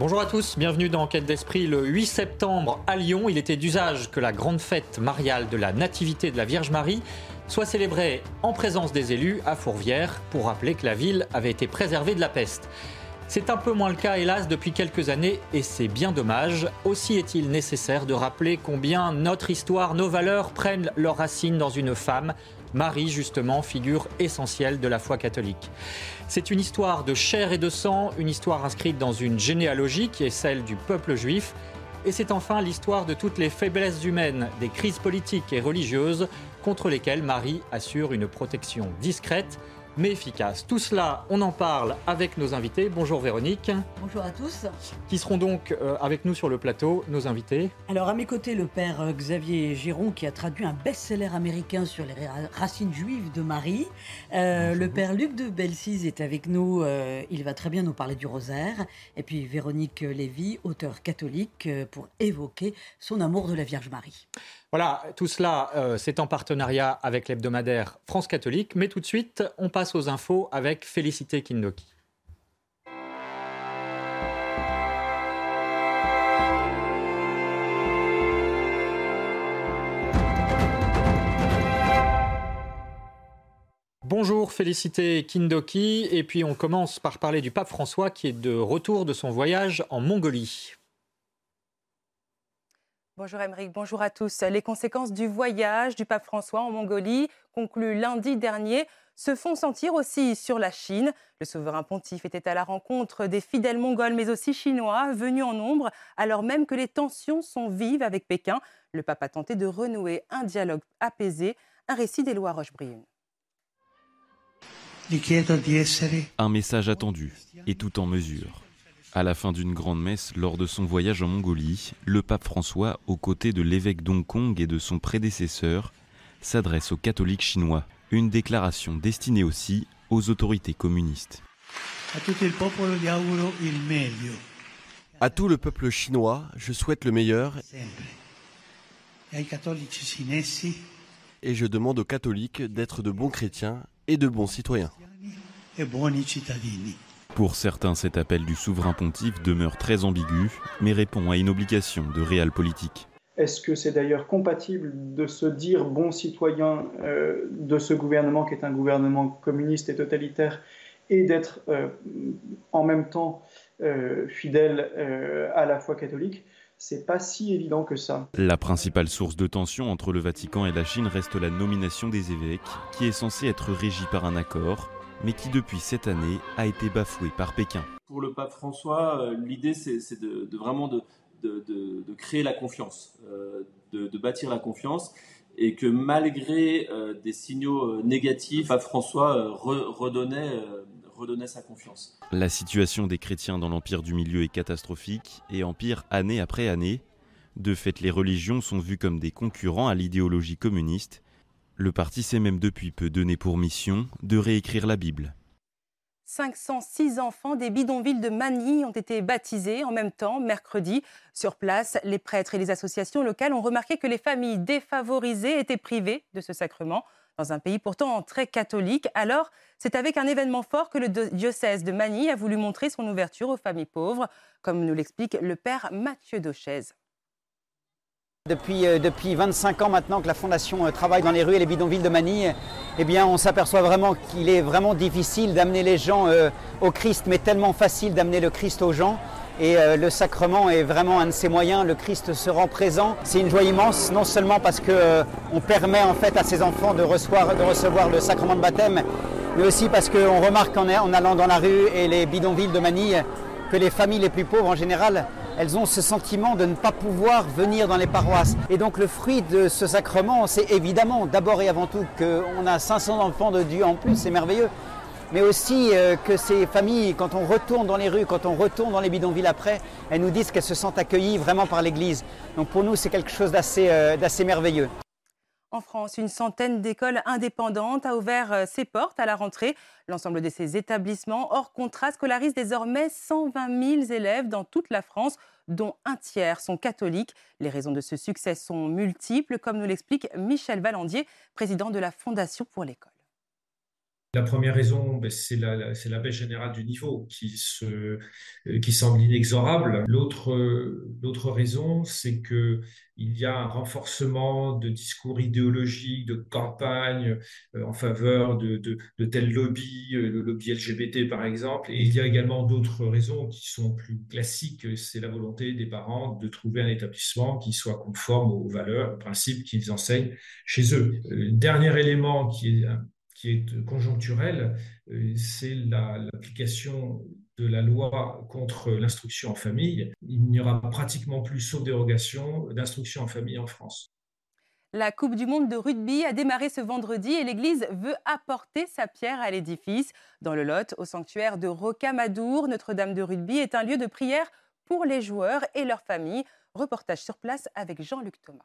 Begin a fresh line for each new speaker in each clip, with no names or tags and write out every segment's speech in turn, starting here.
Bonjour à tous, bienvenue dans Enquête d'Esprit. Le 8 septembre à Lyon, il était d'usage que la grande fête mariale de la Nativité de la Vierge Marie soit célébrée en présence des élus à Fourvière pour rappeler que la ville avait été préservée de la peste. C'est un peu moins le cas, hélas, depuis quelques années, et c'est bien dommage. Aussi est-il nécessaire de rappeler combien notre histoire, nos valeurs prennent leurs racines dans une femme, Marie, justement, figure essentielle de la foi catholique. C'est une histoire de chair et de sang, une histoire inscrite dans une généalogie qui est celle du peuple juif. Et c'est enfin l'histoire de toutes les faiblesses humaines, des crises politiques et religieuses contre lesquelles Marie assure une protection discrète mais efficace. Tout cela, on en parle avec nos invités. Bonjour Véronique.
Bonjour à tous.
Qui seront donc euh, avec nous sur le plateau, nos invités.
Alors à mes côtés, le père euh, Xavier Giron qui a traduit un best-seller américain sur les racines juives de Marie. Euh, le père Luc de Belsize est avec nous. il va très bien nous parler du rosaire. Et puis Véronique Lévy, auteur catholique, pour évoquer son amour de la Vierge Marie.
Voilà, tout cela, euh, c'est en partenariat avec l'hebdomadaire France catholique. Mais tout de suite, on passe aux infos avec Félicité Kindoki. Bonjour Félicité Kindoki, et puis on commence par parler du pape François qui est de retour de son voyage en Mongolie.
Bonjour Émeric, bonjour à tous. Les conséquences du voyage du pape François en Mongolie, conclu lundi dernier, se font sentir aussi sur la Chine. Le souverain pontife était à la rencontre des fidèles mongols, mais aussi chinois, venus en nombre, alors même que les tensions sont vives avec Pékin. Le pape a tenté de renouer un dialogue apaisé. Un récit d'Éloi Rochebrune.
Un message attendu et tout en mesure. À la fin d'une grande messe lors de son voyage en Mongolie, le pape François, aux côtés de l'évêque d'Hong Kong et de son prédécesseur, s'adresse aux catholiques chinois. Une déclaration destinée aussi aux autorités communistes.
À tout le peuple chinois, je souhaite le meilleur et je demande aux catholiques d'être de bons chrétiens et de bons citoyens.
Pour certains, cet appel du souverain pontife demeure très ambigu, mais répond à une obligation de réel politique.
Est-ce que c'est d'ailleurs compatible de se dire bon citoyen euh, de ce gouvernement qui est un gouvernement communiste et totalitaire et d'être euh, en même temps euh, fidèle à la foi catholique? C'est pas si évident que ça.
La principale source de tension entre le Vatican et la Chine reste la nomination des évêques, qui est censée être régie par un accord mais qui depuis cette année a été bafoué par Pékin.
Pour le pape François, euh, l'idée c'est de, vraiment de, créer la confiance, euh, de, bâtir la confiance, et que malgré euh, des signaux négatifs, pape François redonnait, redonnait sa confiance.
La situation des chrétiens dans l'Empire du Milieu est catastrophique et empire année après année. De fait, les religions sont vues comme des concurrents à l'idéologie communiste le parti s'est même depuis peu donné pour mission de réécrire la Bible.
506 enfants des bidonvilles de Manille ont été baptisés en même temps mercredi. Sur place, les prêtres et les associations locales ont remarqué que les familles défavorisées étaient privées de ce sacrement dans un pays pourtant très catholique. Alors, c'est avec un événement fort que le diocèse de Manille a voulu montrer son ouverture aux familles pauvres, comme nous l'explique le père Mathieu Dauchez.
Depuis, euh, depuis 25 ans maintenant que la Fondation euh, travaille dans les rues et les bidonvilles de Manille, eh on s'aperçoit vraiment qu'il est vraiment difficile d'amener les gens euh, au Christ, mais tellement facile d'amener le Christ aux gens. Et le sacrement est vraiment un de ces moyens. Le Christ se rend présent. C'est une joie immense, non seulement parce qu'on permet en fait à ces enfants de recevoir, le sacrement de baptême, mais aussi parce qu'on remarque en allant dans la rue et les bidonvilles de Manille que les familles les plus pauvres en général elles ont ce sentiment de ne pas pouvoir venir dans les paroisses. Et donc le fruit de ce sacrement, c'est évidemment d'abord et avant tout qu'on a 500 enfants de Dieu en plus, c'est merveilleux. mais aussi euh, que ces familles, quand on retourne dans les rues, quand on retourne dans les bidonvilles après, elles nous disent qu'elles se sentent accueillies vraiment par l'Église. Donc pour nous, c'est quelque chose d'assez euh, merveilleux.
En France, une centaine d'écoles indépendantes a ouvert euh, ses portes à la rentrée. L'ensemble de ces établissements hors contrat scolarisent désormais 120 000 élèves dans toute la France, dont un tiers sont catholiques. Les raisons de ce succès sont multiples, comme nous l'explique Michel Vallandier, président de la Fondation pour l'école.
La première raison, ben, c'est la, baisse générale du niveau euh, qui semble inexorable. L'autre, l'autre raison, c'est que il y a un renforcement de discours idéologiques, de campagnes euh, en faveur de, de, tels lobbies, euh, le lobby LGBT par exemple. Et il y a également d'autres raisons qui sont plus classiques. C'est la volonté des parents de trouver un établissement qui soit conforme aux valeurs, aux principes qu'ils enseignent chez eux. dernier élément qui est qui est conjoncturel, euh, c'est l'application de la loi contre l'instruction en famille. Il n'y aura pratiquement plus, sauf dérogation, d'instruction en famille en France.
La Coupe du Monde de rugby a démarré ce vendredi et l'Église veut apporter sa pierre à l'édifice. Dans le Lot, au sanctuaire de Rocamadour, Notre-Dame de Rugby est un lieu de prière pour les joueurs et leurs familles. Reportage sur place avec Jean-Luc Thomas.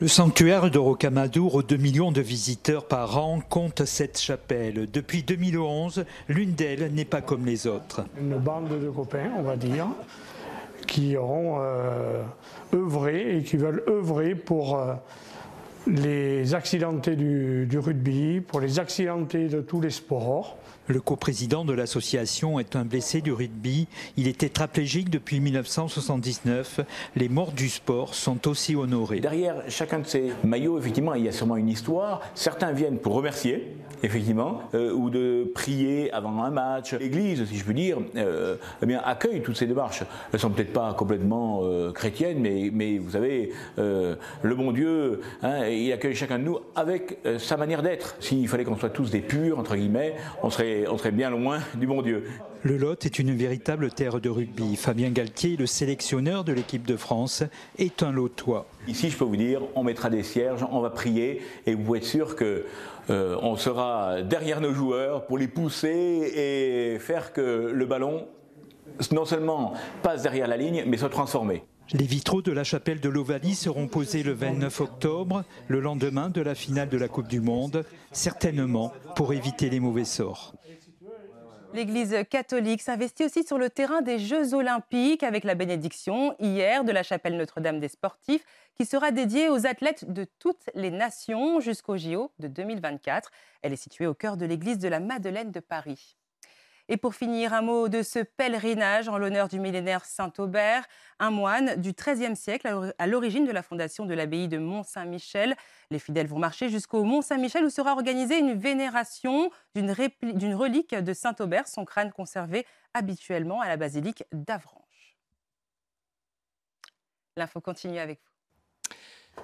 Le sanctuaire de Rocamadour, aux 2 millions de visiteurs par an, compte cette chapelle. Depuis 2011, l'une d'elles n'est pas comme les autres.
Une bande de copains, on va dire, qui auront euh, œuvré et qui veulent œuvrer pour euh, les accidentés du rugby, pour les accidentés de tous les sports.
Le coprésident de l'association est un blessé du rugby. Il est tétraplégique depuis 1979. Les morts du sport sont aussi honorés.
Derrière chacun de ces maillots, effectivement, il y a sûrement une histoire. Certains viennent pour remercier, effectivement, euh, ou de prier avant un match. L'Église, si je puis dire, euh, eh bien, accueille toutes ces démarches. Elles sont peut-être pas complètement euh, chrétiennes, mais, vous savez, le bon Dieu, hein, il accueille chacun de nous avec sa manière d'être. S'il fallait qu'on soit tous des purs, entre guillemets, on serait on serait bien loin du bon Dieu.
Le Lot est une véritable terre de rugby. Fabien Galtier, le sélectionneur de l'équipe de France, est un lotois.
Ici, je peux vous dire, on mettra des cierges, on va prier, et vous pouvez être sûr que euh, on sera derrière nos joueurs pour les pousser et faire que le ballon non seulement passe derrière la ligne, mais soit transformé.
Les vitraux de la chapelle de l'Ovalie seront posés le 29 octobre, le lendemain de la finale de la Coupe du Monde, certainement pour éviter les mauvais sorts.
L'Église catholique s'investit aussi sur le terrain des Jeux olympiques avec la bénédiction hier de la chapelle Notre-Dame des sportifs qui sera dédiée aux athlètes de toutes les nations jusqu'au JO de 2024. Elle est située au cœur de l'église de la Madeleine de Paris. Et pour finir, un mot de ce pèlerinage en l'honneur du millénaire Saint-Aubert, un moine du XIIIe siècle à l'origine de la fondation de l'abbaye de Mont-Saint-Michel. Les fidèles vont marcher jusqu'au Mont-Saint-Michel où sera organisée une vénération d'une relique de Saint-Aubert, son crâne conservé habituellement à la basilique d'Avranches. L'info continue avec vous.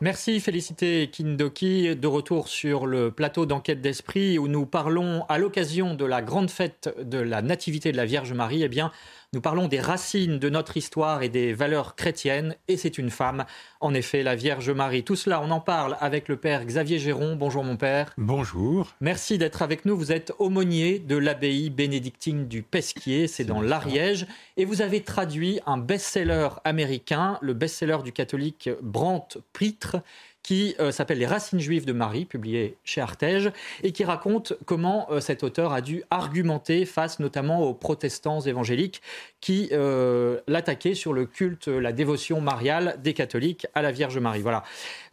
Merci Félicité Kindoki, de retour sur le plateau d'enquête d'esprit où nous parlons à l'occasion de la grande fête de la Nativité de la Vierge Marie, eh bien, nous parlons des racines de notre histoire et des valeurs chrétiennes, et c'est une femme, en effet, la Vierge Marie. Tout cela, on en parle avec le Père Xavier Géron. Bonjour mon Père.
Bonjour.
Merci d'être avec nous. Vous êtes aumônier de l'abbaye bénédictine du Pesquier, c'est dans l'Ariège, et vous avez traduit un best-seller américain, le best-seller du catholique Brandt Pritre, qui euh, s'appelle Les racines juives de Marie, publié chez Artege, et qui raconte comment euh, cet auteur a dû argumenter face notamment aux protestants évangéliques qui euh, l'attaquaient sur le culte, la dévotion mariale des catholiques à la Vierge Marie. Voilà.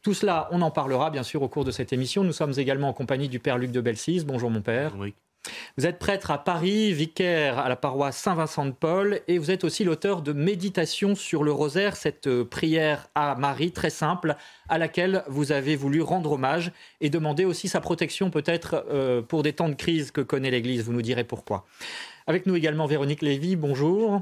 Tout cela, on en parlera bien sûr au cours de cette émission. Nous sommes également en compagnie du Père Luc de Belsis. Bonjour mon Père. Vous êtes prêtre à Paris, vicaire à la paroisse Saint-Vincent de Paul, et vous êtes aussi l'auteur de Méditation sur le rosaire, cette euh, prière à Marie très simple, à laquelle vous avez voulu rendre hommage et demander aussi sa protection peut-être euh, pour des temps de crise que connaît l'Église. Vous nous direz pourquoi. Avec nous également Véronique Lévy, bonjour.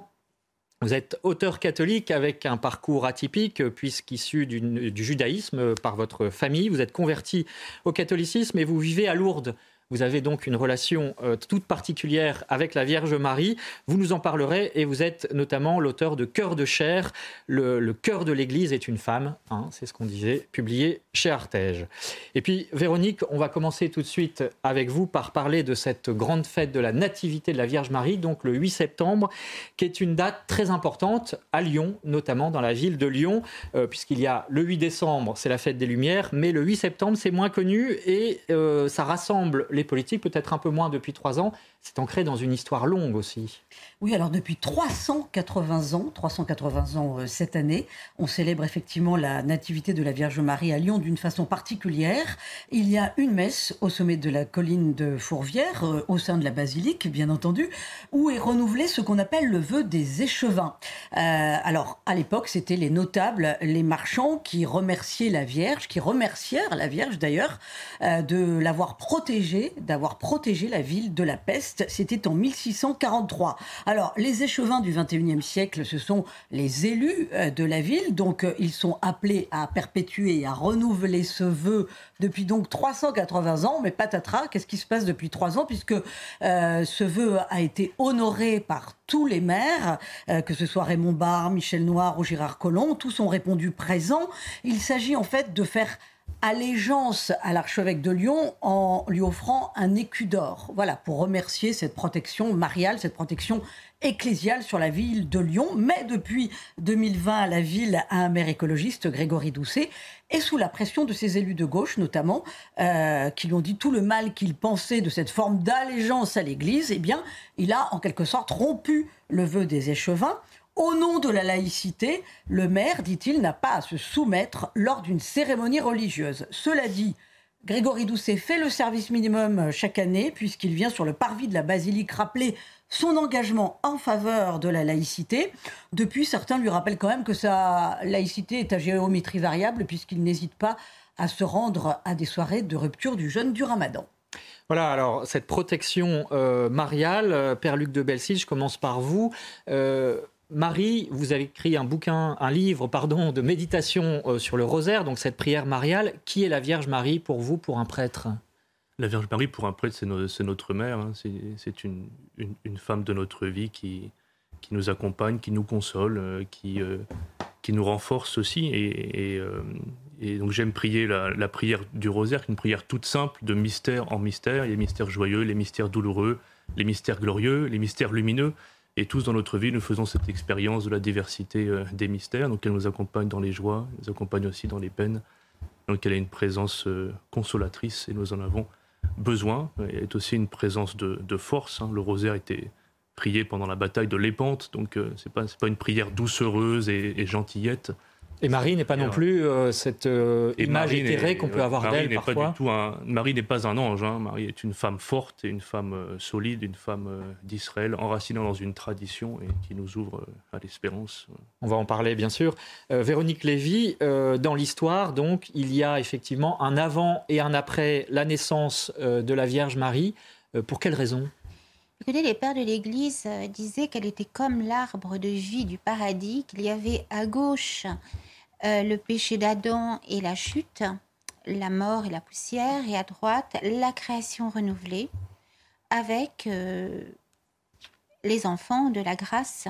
Vous êtes auteur catholique avec un parcours atypique puisqu'issu du judaïsme par votre famille. Vous êtes converti au catholicisme et vous vivez à Lourdes Vous avez donc une relation euh, toute particulière avec la Vierge Marie. Vous nous en parlerez et vous êtes notamment l'auteur de Cœur de chair. Le, cœur de l'Église est une femme, hein, c'est ce qu'on disait, publié chez Artege. Et puis, Véronique, on va commencer tout de suite avec vous par parler de cette grande fête de la Nativité de la Vierge Marie, donc le 8 septembre, qui est une date très importante à Lyon, notamment dans la ville de Lyon, euh, puisqu'il y a le 8 décembre, c'est la fête des Lumières, mais le 8 septembre, c'est moins connu et euh, ça rassemble les politiques, peut-être un peu moins depuis trois ans. C'est ancré dans une histoire longue aussi.
Oui, alors depuis 380 ans, 380 ans euh, cette année, on célèbre effectivement la nativité de la Vierge Marie à Lyon d'une façon particulière. Il y a une messe au sommet de la colline de Fourvière, euh, au sein de la basilique, bien entendu, où est renouvelé ce qu'on appelle le vœu des échevins. Euh, alors, à l'époque, c'était les notables, les marchands qui remerciaient la Vierge, qui remercièrent la Vierge d'ailleurs, de l'avoir protégée, d'avoir protégé la ville de la peste. C'était en 1643. Alors, les échevins du 21e siècle, ce sont les élus euh, de la ville, donc euh, ils sont appelés à perpétuer et à renouveler ce vœu depuis donc 380 ans. Mais patatras, qu'est-ce qui se passe depuis trois ans puisque euh, ce vœu a été honoré par tous les maires, que ce soit Raymond Barre, Michel Noir ou Gérard Collomb, tous ont répondu présent. Il s'agit en fait de faire allégeance à l'archevêque de Lyon en lui offrant un écu d'or. Voilà, pour remercier cette protection mariale, cette protection ecclésiale sur la ville de Lyon. Mais depuis 2020, la ville a un maire écologiste, Grégory Doucet, et sous la pression de ses élus de gauche notamment, euh, qui lui ont dit tout le mal qu'il pensait de cette forme d'allégeance à l'Église, eh bien, il a en quelque sorte rompu le vœu des échevins. Au nom de la laïcité, le maire, dit-il, n'a pas à se soumettre lors d'une cérémonie religieuse. Cela dit, Grégory Doucet fait le service minimum chaque année, puisqu'il vient sur le parvis de la basilique rappeler son engagement en faveur de la laïcité. Depuis, certains lui rappellent quand même que sa laïcité est à géométrie variable, puisqu'il n'hésite pas à se rendre à des soirées de rupture du jeûne du ramadan.
Voilà, alors cette protection euh, mariale, euh, Père Luc de Belsil, je commence par vous. Euh, Marie, vous avez écrit un bouquin, un livre, pardon, de méditation euh, sur le rosaire, donc cette prière mariale. Qui est la Vierge Marie pour vous, pour un prêtre?
La Vierge Marie, pour un prêtre, c'est, notre mère. Hein. C'est, une, femme de notre vie qui, nous accompagne, qui nous console, euh, euh, qui, nous renforce aussi. Et, donc j'aime prier la, la, prière du rosaire, une prière toute simple, de mystère en mystère. Il y a les mystères joyeux, les mystères douloureux, les mystères glorieux, les mystères lumineux. Et tous dans notre vie, nous faisons cette expérience de la diversité euh, des mystères. Donc elle nous accompagne dans les joies, elle nous accompagne aussi dans les peines. Donc elle a une présence euh, consolatrice et nous en avons besoin. Elle est aussi une présence de, force. Hein. Le rosaire était prié pendant la bataille de Lépante, donc euh, ce n'est pas, une prière doucereuse et gentillette.
Et Marie n'est pas non plus euh, cette euh, image éthérée qu'on peut avoir d'elle parfois.
Pas du tout un, Marie n'est pas un ange. Hein. Marie est une femme forte et une femme euh, solide, une femme d'Israël, enracinée dans une tradition et qui nous ouvre à l'espérance.
On va en parler bien sûr. Véronique Lévy, dans l'histoire, donc, il y a effectivement un avant et un après la naissance de la Vierge Marie. pour quelles raisons
les pères de l'Église disaient qu'elle était comme l'arbre de vie du paradis, qu'il y avait à gauche euh, le péché d'Adam et la chute, la mort et la poussière, et à droite, la création renouvelée, avec euh, les enfants de la grâce.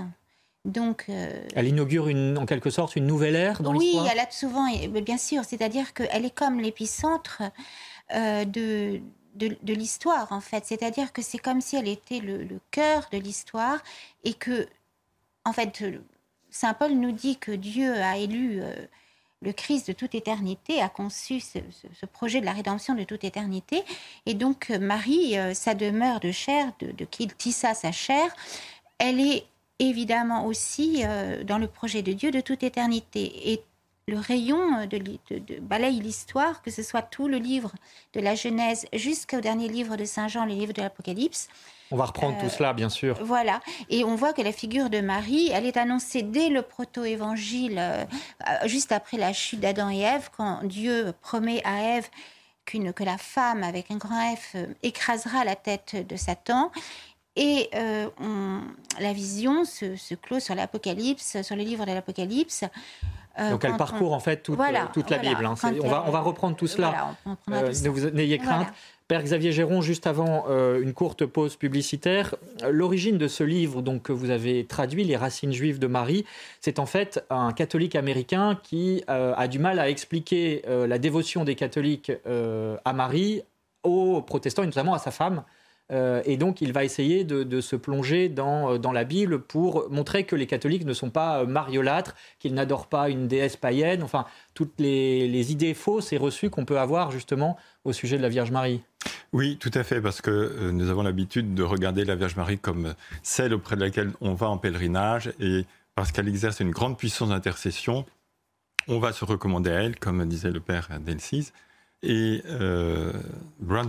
Donc, euh, elle inaugure une, en quelque sorte une nouvelle ère dans
l'histoire. Oui, elle a souvent, bien sûr, c'est-à-dire qu'elle est comme l'épicentre de, de, l'histoire, en fait. C'est-à-dire que c'est comme si elle était le, le cœur de l'histoire et que, en fait, Saint Paul nous dit que Dieu a élu euh, le Christ de toute éternité, a conçu ce, projet de la rédemption de toute éternité. Et donc euh, Marie, euh, sa demeure de chair, de, qui il tissa sa chair, elle est évidemment aussi dans le projet de Dieu de toute éternité. Et le rayon de, de balaye l'histoire, que ce soit tout le livre de la Genèse jusqu'au dernier livre de Saint Jean, le livre de l'Apocalypse,
on va reprendre tout euh, cela, bien sûr.
Voilà. Et on voit que la figure de Marie, elle est annoncée dès le proto-évangile, euh, euh, juste après la chute d'Adam et Ève, quand Dieu promet à Ève qu'une, que la femme, avec un grand F, écrasera la tête de Satan. Et la vision se, se, clôt sur l'Apocalypse, sur le livre de l'Apocalypse,
Donc elle parcourt en fait toute, toute la Bible. Hein. On, va, on va reprendre tout cela. ne vous n'ayez crainte. Père Xavier Géron, juste avant euh, une courte pause publicitaire, l'origine de ce livre donc, que vous avez traduit, Les racines juives de Marie, c'est en fait un catholique américain qui euh, a du mal à expliquer euh, la dévotion des catholiques à Marie aux protestants et notamment à sa femme. Euh, et donc, il va essayer de, se plonger euh, dans, la Bible pour montrer que les catholiques ne sont pas euh, mariolâtres, qu'ils n'adorent pas une déesse païenne, enfin, toutes les, idées fausses et reçues qu'on peut avoir justement au sujet de la Vierge Marie.
Oui, tout à fait, parce que nous avons l'habitude de regarder la Vierge Marie comme celle auprès de laquelle on va en pèlerinage, et parce qu'elle exerce une grande puissance d'intercession, on va se recommander à elle, comme disait le père Delcise. Et euh,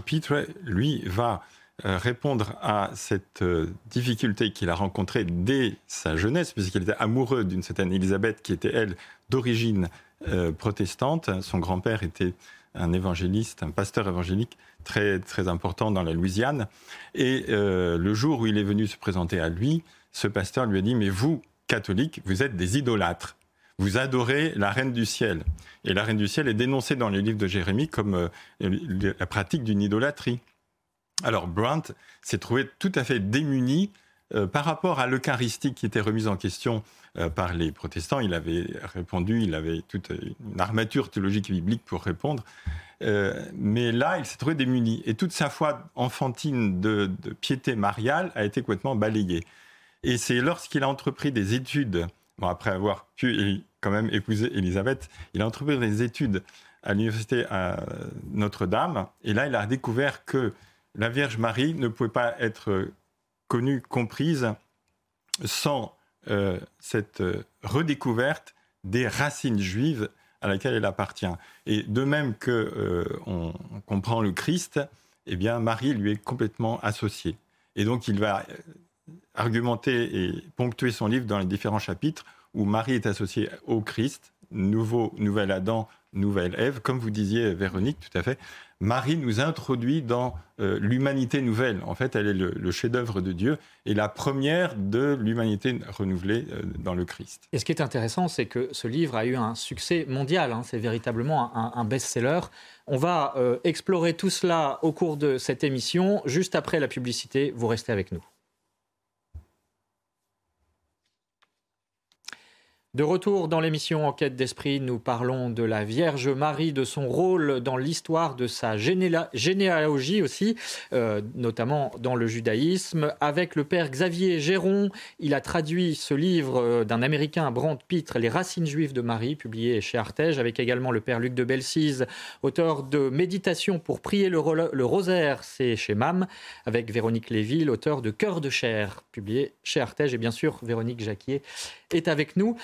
Petre, lui, va répondre à cette euh, difficulté qu'il a rencontrée dès sa jeunesse, puisqu'il était amoureux d'une certaine Élisabeth qui était, elle, d'origine euh, protestante. Son grand-père était un évangéliste, un pasteur évangélique très, très important dans la Louisiane. Et le jour où il est venu se présenter à lui, ce pasteur lui a dit, mais vous, catholiques, vous êtes des idolâtres. Vous adorez la reine du ciel. Et la reine du ciel est dénoncée dans les livres de Jérémie comme la pratique d'une idolâtrie. Alors Brandt s'est trouvé tout à fait démuni euh, par rapport à l'Eucharistie qui était remise en question euh, par les protestants. Il avait répondu, il avait toute une armature théologique et biblique pour répondre. Euh, mais là, il s'est trouvé démuni. Et toute sa foi enfantine de, piété mariale a été complètement balayée. Et c'est lorsqu'il a entrepris des études, bon, après avoir pu quand même épouser Élisabeth, il a entrepris des études à l'université à Notre-Dame. Et là, il a découvert que la Vierge Marie ne pouvait pas être connue, comprise, sans euh, cette euh, redécouverte des racines juives à laquelle elle appartient. Et de même que euh, on comprend le Christ, eh bien Marie lui est complètement associée. Et donc il va argumenter et ponctuer son livre dans les différents chapitres où Marie est associée au Christ, nouveau, nouvel Adam, nouvelle Ève, comme vous disiez Véronique, tout à fait. Marie nous introduit dans euh, l'humanité nouvelle. En fait, elle est le, chef-d'œuvre de Dieu et la première de l'humanité renouvelée euh, dans le Christ.
Et ce qui est intéressant, c'est que ce livre a eu un succès mondial. Hein. C'est véritablement un, best-seller. On va euh, explorer tout cela au cours de cette émission. Juste après la publicité, vous restez avec nous. De retour dans l'émission Enquête d'esprit, nous parlons de la Vierge Marie, de son rôle dans l'histoire, de sa généalogie aussi, euh, notamment dans le judaïsme. Avec le père Xavier Géron, il a traduit ce livre euh, d'un Américain, Brandt Pitre, Les racines juives de Marie, publié chez Artege, avec également le père Luc de Belsize, auteur de Méditation pour prier le, rosaire, c'est chez MAM, avec Véronique Lévy, l'auteur de Cœur de chair, publié chez Artege, et bien sûr Véronique Jacquier est avec nous.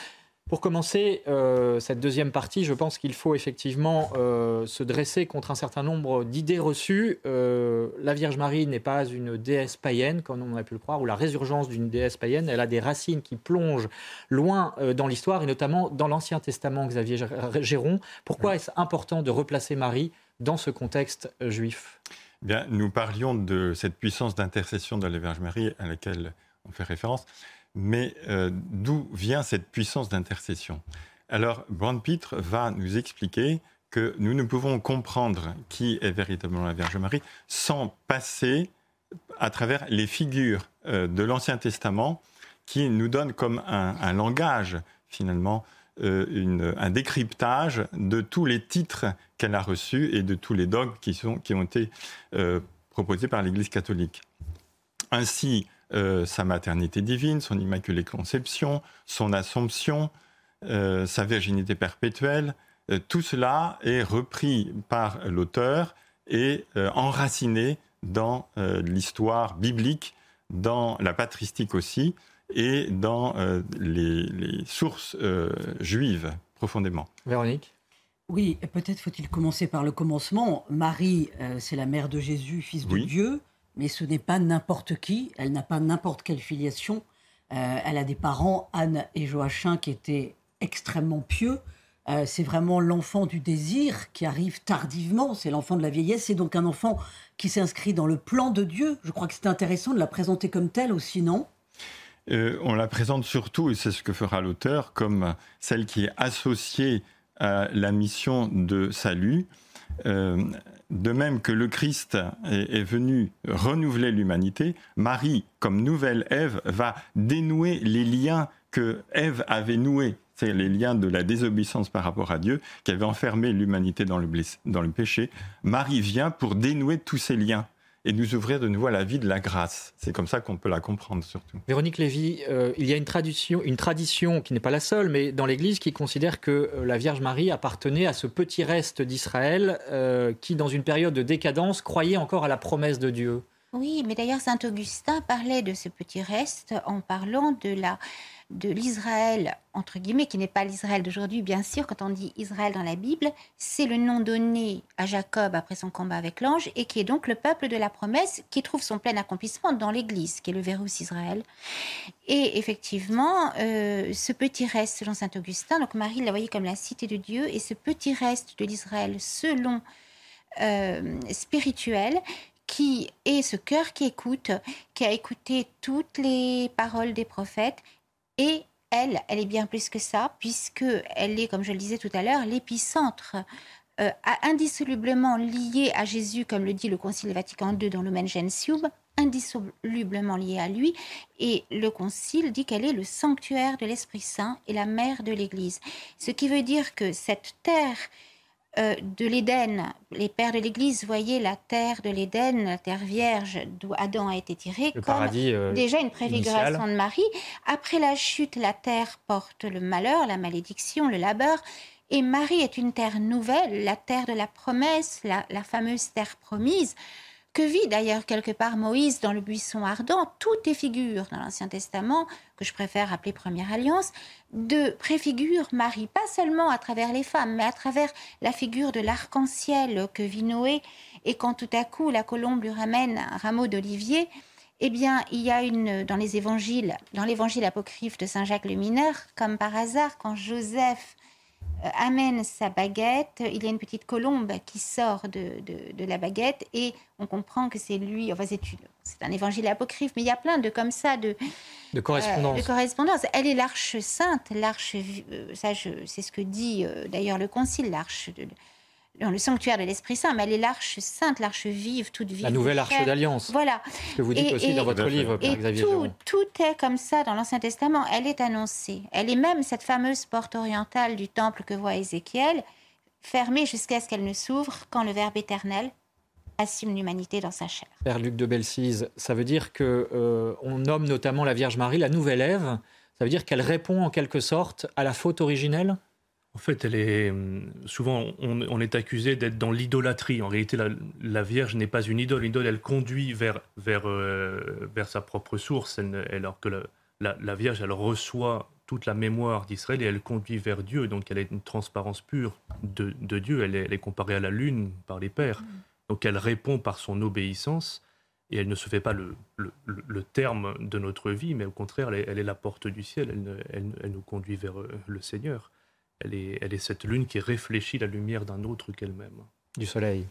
Pour commencer euh, cette deuxième partie, je pense qu'il faut effectivement euh, se dresser contre un certain nombre d'idées reçues. Euh, la Vierge Marie n'est pas une déesse païenne, comme on a pu le croire, ou la résurgence d'une déesse païenne. Elle a des racines qui plongent loin dans l'histoire, et notamment dans l'Ancien Testament, Xavier Géron. Pourquoi est-ce important de replacer Marie dans ce contexte juif?
Bien, nous parlions de cette puissance d'intercession de la Vierge Marie à laquelle on fait référence. Mais euh, d'où vient cette puissance d'intercession? Alors, Brand Pitre va nous expliquer que nous ne pouvons comprendre qui est véritablement la Vierge Marie sans passer à travers les figures euh, de l'Ancien Testament qui nous donnent comme un, langage, finalement, euh, un décryptage de tous les titres qu'elle a reçus et de tous les dogmes qui, qui ont été proposés par l'Église catholique. Ainsi, euh, sa maternité divine, son immaculée conception, son assomption, euh, sa virginité perpétuelle. Euh, tout cela est repris par l'auteur et enraciné dans l'histoire biblique, dans la patristique aussi, et dans les, les, sources juives profondément.
Véronique?
Oui, peut-être faut-il commencer par le commencement. Marie, c'est la mère de Jésus, fils de Dieu mais ce n'est pas n'importe qui, elle n'a pas n'importe quelle filiation. Euh, elle a des parents, Anne et Joachim, qui étaient extrêmement pieux. Euh, c'est vraiment l'enfant du désir qui arrive tardivement, c'est l'enfant de la vieillesse, c'est donc un enfant qui s'inscrit dans le plan de Dieu. Je crois que c'est intéressant de la présenter comme telle aussi, non?
Euh, on la présente surtout, et c'est ce que fera l'auteur, comme celle qui est associée à la mission de salut. Euh, de même que le Christ est, venu renouveler l'humanité, Marie, comme nouvelle Ève, va dénouer les liens que Ève avait noués, c'est les liens de la désobéissance par rapport à Dieu, qui avait enfermé l'humanité dans le, dans le péché. Marie vient pour dénouer tous ces liens et nous ouvrir de nouveau à la vie de la grâce. C'est comme ça qu'on peut la comprendre surtout.
Véronique Lévy, euh, il y a une tradition, une tradition qui n'est pas la seule, mais dans l'Église qui considère que euh, la Vierge Marie appartenait à ce petit reste d'Israël euh, qui, dans une période de décadence, croyait encore à la promesse de Dieu.
Oui, mais d'ailleurs Saint Augustin parlait de ce petit reste en parlant de la de l'Israël, entre guillemets, qui n'est pas l'Israël d'aujourd'hui, bien sûr, quand on dit Israël dans la Bible, c'est le nom donné à Jacob après son combat avec l'ange, et qui est donc le peuple de la promesse, qui trouve son plein accomplissement dans l'Église, qui est le Vérus Israël. Et effectivement, euh, ce petit reste, selon Saint Augustin, donc Marie l'a voyé comme la cité de Dieu, et ce petit reste de l'Israël, selon euh, spirituel, qui est ce cœur qui écoute, qui a écouté toutes les paroles des prophètes et elle, elle est bien plus que ça, puisque elle est, comme je le disais tout à l'heure, l'épicentre euh, indissolublement lié à Jésus, comme le dit le Concile Vatican II dans le Gentium, indissolublement lié à lui. Et le Concile dit qu'elle est le sanctuaire de l'Esprit Saint et la mère de l'Église. Ce qui veut dire que cette terre euh, de l'Éden. Les pères de l'Église voyaient la terre de l'Éden, la terre vierge d'où Adam a été tiré, comme euh, déjà une préfiguration de Marie. Après la chute, la terre porte le malheur, la malédiction, le labeur. Et Marie est une terre nouvelle, la terre de la promesse, la fameuse terre promise. Que vit d'ailleurs quelque part Moïse dans le buisson ardent Tout est figure dans l'Ancien Testament, que je préfère appeler Première Alliance, de préfigure Marie, pas seulement à travers les femmes, mais à travers la figure de l'arc-en-ciel que vit Noé, et quand tout à coup la colombe lui ramène un rameau d'olivier, eh bien, il y a une dans les évangiles, dans l'évangile apocryphe de Saint Jacques le Mineur, comme par hasard, quand Joseph amène sa baguette, il y a une petite colombe qui sort de, de, la baguette et on comprend que c'est lui. Enfin, c'est, c'est un évangile apocryphe, mais il y a plein de comme ça de,
de correspondance.
Euh, de correspondance. Elle est l'arche sainte, l'arche. Euh, ça, c'est ce que dit d'ailleurs le Concile, l'arche de, dans le sanctuaire de l'Esprit Saint, mais elle est l'arche sainte, l'arche vive, toute vive.
La nouvelle arche d'alliance.
Voilà.
Ce que vous dites aussi dans votre livre, Père Xavier.
Tout, tout est comme ça dans l'Ancien Testament. Elle est annoncée. Elle est même cette fameuse porte orientale du temple que voit Ézéchiel, fermée jusqu'à ce qu'elle ne s'ouvre quand le Verbe éternel assume l'humanité dans sa chair.
Père Luc de Belsize, ça veut dire que euh, on nomme notamment la Vierge Marie la nouvelle Ève. Ça veut dire qu'elle répond en quelque sorte à la faute originelle?
En fait, elle est hum, souvent on, est accusé d'être dans l'idolâtrie. En réalité, la, Vierge n'est pas une idole. L'idole, elle conduit vers vers euh, vers sa propre source. alors que la, Vierge, elle reçoit toute la mémoire d'Israël et elle conduit vers Dieu. Donc, elle est une transparence pure de, Dieu. Elle est, comparée à la lune par les pères. Mm. Donc, elle répond par son obéissance et elle ne se fait pas le, le, terme de notre vie, mais au contraire, elle est, la porte du ciel. Elle, elle nous conduit vers euh, le Seigneur elle est, cette lune qui réfléchit la lumière d'un autre qu'elle-même.
Du soleil.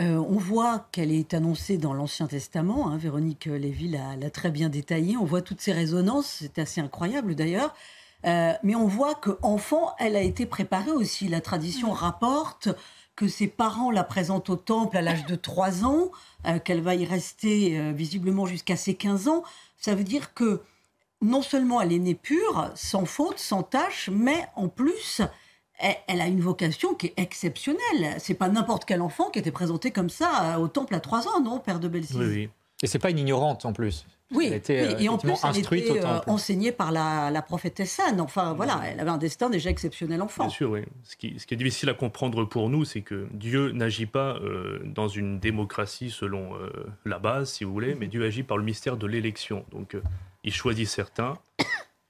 Euh, on voit qu'elle est annoncée dans l'Ancien Testament. Hein, Véronique Lévy l'a très bien détaillé. On voit toutes ces résonances. C'est assez incroyable d'ailleurs. Euh, mais on voit qu'enfant, elle a été préparée aussi. La tradition rapporte que ses parents la présentent au temple à l'âge de 3 ans, euh, qu'elle va y rester visiblement jusqu'à ses 15 ans. Ça veut dire que non seulement elle est née pure, sans faute, sans tâche, mais en plus, elle, a une vocation qui est exceptionnelle. C'est pas n'importe quel enfant qui était présenté comme ça au temple à trois ans, non, père de Belsize
Oui, oui. Et c'est pas une ignorante en plus.
Oui, elle était, et en plus, elle était euh, enseignée par la, la prophétesse Anne. Enfin, voilà, elle avait un destin déjà exceptionnel enfant.
Bien sûr, oui. Ce qui, ce qui est difficile à comprendre pour nous, c'est que Dieu n'agit pas euh, dans une démocratie selon euh, la base, si vous voulez, mais Dieu agit par le mystère de l'élection. Donc, il choisit certains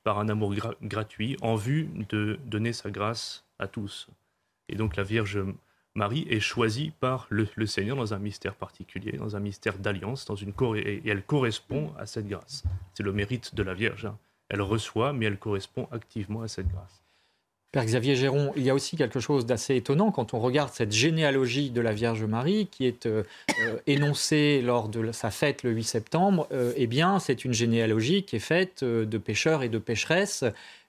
par un amour gratuit en vue de donner sa grâce à tous. Et donc la Vierge Marie est choisie par le, Seigneur dans un mystère particulier, dans un mystère d'alliance, dans une et elle correspond à cette grâce. C'est le mérite de la Vierge. Hein. Elle reçoit, mais elle correspond activement à cette grâce.
Père Xavier Géron, il y a aussi quelque chose d'assez étonnant quand on regarde cette généalogie de la Vierge Marie qui est euh, euh, énoncée lors de sa fête le 8 septembre. Euh, eh bien, c'est une généalogie qui est faite de pêcheurs et de pécheresses.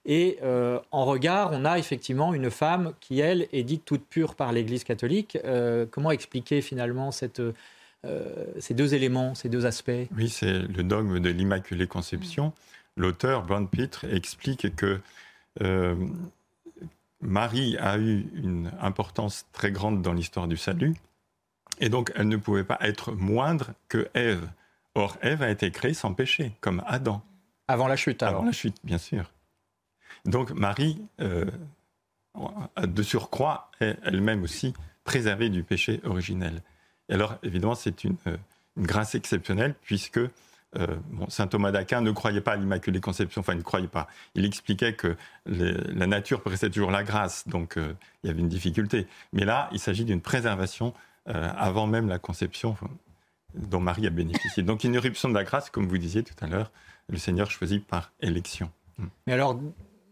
Et en regard, on a effectivement une femme qui, elle, est dite toute pure par l'Église catholique. comment expliquer finalement ces deux éléments, ces deux aspects?
Oui, c'est le dogme de l'Immaculée Conception. L'auteur, Van Pitre, explique que Marie a eu une importance très grande dans l'histoire du salut, et donc elle ne pouvait pas être moindre que Ève. Or, Ève a été créée sans péché, comme Adam.
Avant la chute, alors
Avant la chute, bien sûr. Donc Marie, euh, de surcroît, est elle-même aussi préservée du péché originel. Et alors, évidemment, c'est une, euh, une, grâce exceptionnelle, puisque euh, Saint Thomas d'Aquin ne croyait pas à l'Immaculée Conception, enfin il ne croyait pas. Il expliquait que la nature précède toujours la grâce, donc euh, il y avait une difficulté. Mais là, il s'agit d'une préservation euh, avant même la conception dont Marie a bénéficié. Donc une éruption de la grâce, comme vous disiez tout à l'heure, le Seigneur choisit par élection.
Hmm. Mais alors,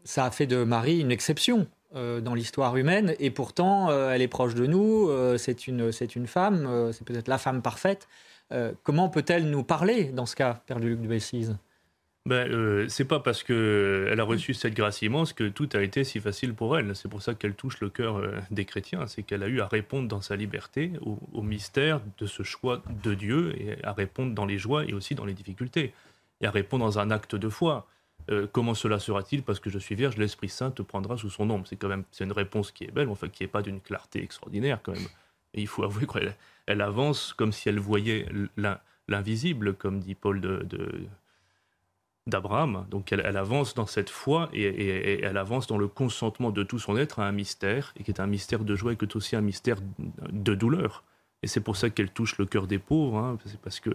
ça a fait de Marie une exception dans l'histoire humaine, et pourtant, elle est proche de nous, c'est une, une femme, c'est peut-être la femme parfaite. Euh, comment peut-elle nous parler dans ce cas, Père Luc de Bessise?
Ben, euh, c'est pas parce qu'elle a reçu cette grâce immense que tout a été si facile pour elle. C'est pour ça qu'elle touche le cœur euh, des chrétiens. C'est qu'elle a eu à répondre dans sa liberté au, mystère de ce choix de Dieu et à répondre dans les joies et aussi dans les difficultés. Et à répondre dans un acte de foi. comment cela sera-t-il? Parce que je suis vierge, l'Esprit Saint te prendra sous son ombre. C'est quand même c'est une réponse qui est belle, enfin qui n'est pas d'une clarté extraordinaire quand même. Il faut avouer qu'elle elle avance comme si elle voyait l'invisible, comme dit Paul de, d'Abraham. Donc elle, avance dans cette foi et, elle avance dans le consentement de tout son être à un mystère, et qui est un mystère de joie et qui est aussi un mystère de douleur. Et c'est pour ça qu'elle touche le cœur des pauvres, hein. c'est parce que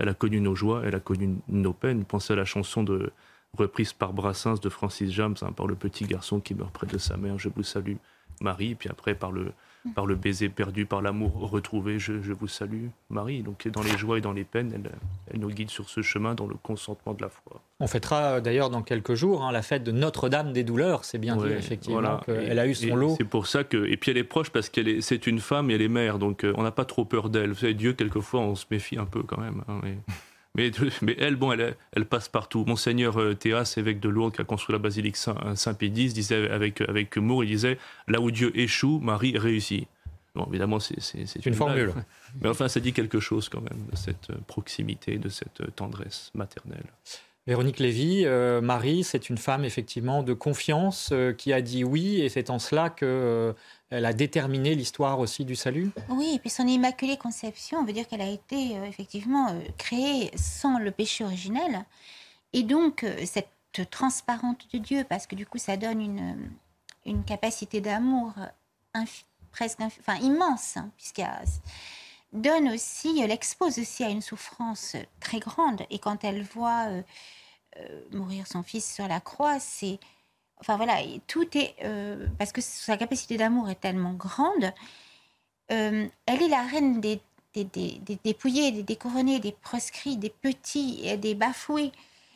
elle a connu nos joies, elle a connu nos peines. Pensez à la chanson de, reprise par Brassens de Francis James, hein, par le petit garçon qui meurt près de sa mère, Je vous salue Marie, puis après par le, par le baiser perdu, par l'amour retrouvé, je, vous salue, Marie. Donc dans les joies et dans les peines, elle, nous guide sur ce chemin dans le consentement de la foi.
On fêtera euh, d'ailleurs dans quelques jours hein, la fête de Notre-Dame des douleurs, c'est bien dit effectivement qu'elle a eu son lot.
C'est pour ça que, et puis elle est proche parce qu'elle est, c'est une femme et elle est mère, donc euh, on n'a pas trop peur d'elle. Vous savez, Dieu quelquefois on se méfie un peu quand même. Hein, mais, mais, elle, bon, elle, elle passe partout. Monseigneur euh, Théas, évêque de Lourdes, qui a construit la basilique Saint-Pédis, disait avec, avec humour, il disait Là où Dieu échoue, Marie réussit. Bon, évidemment, c'est
une, une formule.
Mais enfin, ça dit quelque chose quand même de cette euh, proximité, de cette euh, tendresse maternelle.
Véronique Lévy, Marie, c'est une femme effectivement de confiance qui a dit oui, et c'est en cela qu'elle elle a déterminé l'histoire aussi du salut.
Oui, et puis son immaculée conception on veut dire qu'elle a été effectivement créée sans le péché originel, et donc cette transparente de Dieu, parce que du coup ça donne une, une capacité d'amour presque immense, hein, puisqu'il donne aussi, elle expose aussi à une souffrance très grande. Et quand elle voit euh, euh, mourir son fils sur la croix, c'est. Enfin voilà, tout est. Euh, parce que sa capacité d'amour est tellement grande. elle est la reine des, des, dépouillés, des découronnés, des proscrits, des petits, des bafoués.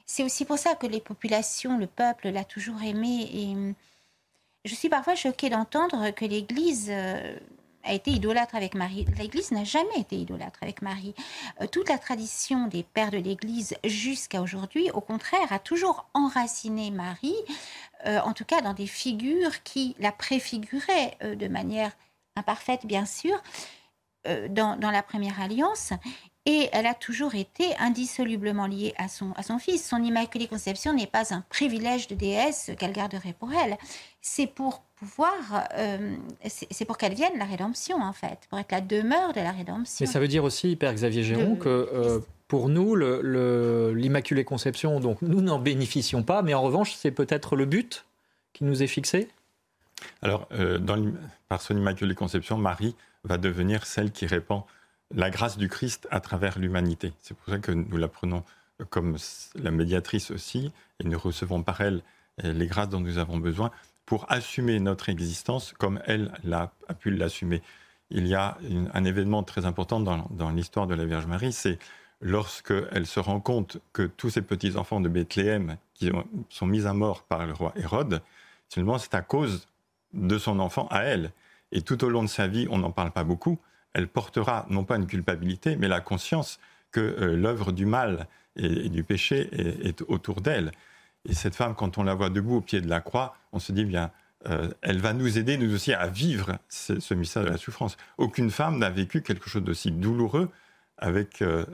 C'est aussi pour ça que les populations, le peuple l'a toujours aimé. Et je suis parfois choquée d'entendre que l'Église euh, a été idolâtre avec Marie. L'Église n'a jamais été idolâtre avec Marie. Euh, toute la tradition des pères de l'Église jusqu'à aujourd'hui, au contraire, a toujours enraciné Marie, euh, en tout cas dans des figures qui la préfiguraient de manière imparfaite, bien sûr, dans, dans, la première alliance. Et elle a toujours été indissolublement liée à son, à son fils. Son Immaculée Conception n'est pas un privilège de déesse qu'elle garderait pour elle. C'est pour pouvoir, euh, c'est pour qu'elle vienne la rédemption, en fait, pour être la demeure de la rédemption.
Mais ça veut dire aussi, Père Xavier Géron, que euh, pour nous, l'Immaculée Conception, donc nous n'en bénéficions pas, mais en revanche, c'est peut-être le but qui nous est fixé?
Alors, euh, dans, par son Immaculée Conception, Marie va devenir celle qui répand la grâce du Christ à travers l'humanité. C'est pour ça que nous la prenons comme la médiatrice aussi, et nous recevons par elle les grâces dont nous avons besoin pour assumer notre existence comme elle a, pu l'assumer. Il y a un événement très important dans, l'histoire de la Vierge Marie, c'est lorsqu'elle se rend compte que tous ces petits-enfants de Bethléem qui sont mis à mort par le roi Hérode, finalement c'est à cause de son enfant à elle. Et tout au long de sa vie, on n'en parle pas beaucoup, elle portera non pas une culpabilité, mais la conscience que euh, l'œuvre du mal et, du péché est, autour d'elle. Et cette femme, quand on la voit debout au pied de la croix, on se dit bien, euh, elle va nous aider, nous aussi, à vivre ce, mystère de la souffrance. Aucune femme n'a vécu quelque chose d'aussi douloureux avec euh,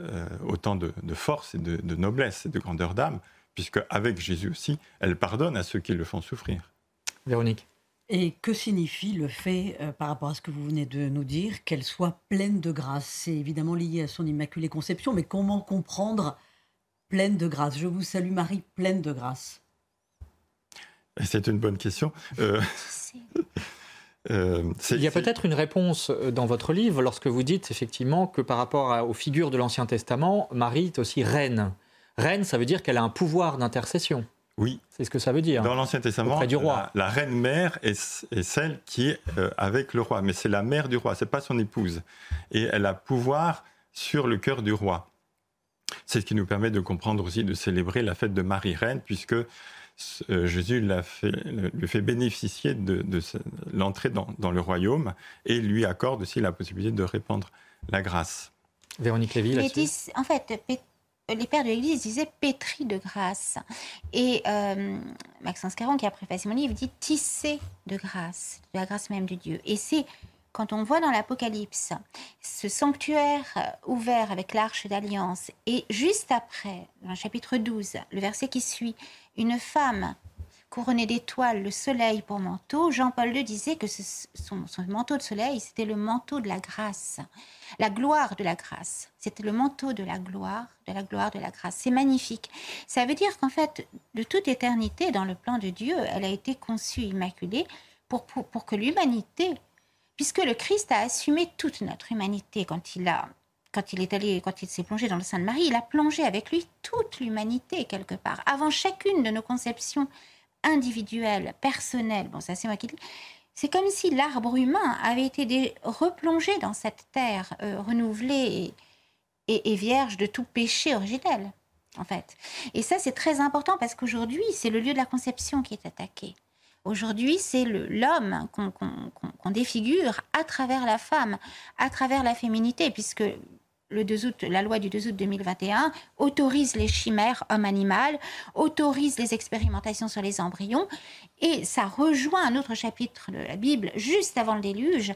autant de, force et de, de, noblesse et de grandeur d'âme, puisque avec Jésus aussi, elle pardonne à ceux qui le font souffrir.
Véronique.
Et que signifie le fait, euh, par rapport à ce que vous venez de nous dire, qu'elle soit pleine de grâce? C'est évidemment lié à son Immaculée Conception, mais comment comprendre pleine de grâce? Je vous salue Marie, pleine de grâce.
C'est une bonne question. Euh,
euh, Il y a peut-être une réponse dans votre livre lorsque vous dites effectivement que par rapport aux figures de l'Ancien Testament, Marie est aussi reine. Reine, ça veut dire qu'elle a un pouvoir d'intercession.
Oui.
C'est ce que ça veut dire.
Dans l'Ancien Testament, du roi. La, reine mère est, celle qui est euh, avec le roi, mais c'est la mère du roi, c'est pas son épouse. Et elle a pouvoir sur le cœur du roi. C'est ce qui nous permet de comprendre aussi de célébrer la fête de Marie-Reine, puisque euh, Jésus fait, lui fait bénéficier de, l'entrée dans, dans, le royaume et lui accorde aussi la possibilité de répandre la grâce.
Véronique Lévy,
là-dessus. En fait, les pères de l'Église disaient pétri de grâce. Et euh, Maxence Caron, qui a préfacé mon livre, dit tisser de grâce, de la grâce même de Dieu. Et c'est quand on voit dans l'Apocalypse ce sanctuaire euh, ouvert avec l'arche d'alliance, et juste après, dans le chapitre 12, le verset qui suit, une femme couronné d'étoiles, le soleil pour manteau, Jean-Paul II disait que son, manteau de soleil, c'était le manteau de la grâce, la gloire de la grâce. C'était le manteau de la gloire, de la gloire de la grâce. C'est magnifique. Ça veut dire qu'en fait, de toute éternité, dans le plan de Dieu, elle a été conçue immaculée pour, pour, que l'humanité, puisque le Christ a assumé toute notre humanité quand il a quand il est allé, quand il s'est plongé dans le sein de Marie, il a plongé avec lui toute l'humanité quelque part. Avant chacune de nos conceptions individuel, personnel, bon ça c'est moi qui dis, c'est comme si l'arbre humain avait été replongé dans cette terre euh, renouvelée et, vierge de tout péché originel, en fait. Et ça c'est très important parce qu'aujourd'hui c'est le lieu de la conception qui est attaqué. Aujourd'hui, c'est l'homme qu'on défigure à travers la femme, à travers la féminité, puisque le 2 août, la loi du 2 août 2021 autorise les chimères homme-animal, autorise les expérimentations sur les embryons, et ça rejoint un autre chapitre de la Bible, juste avant le déluge,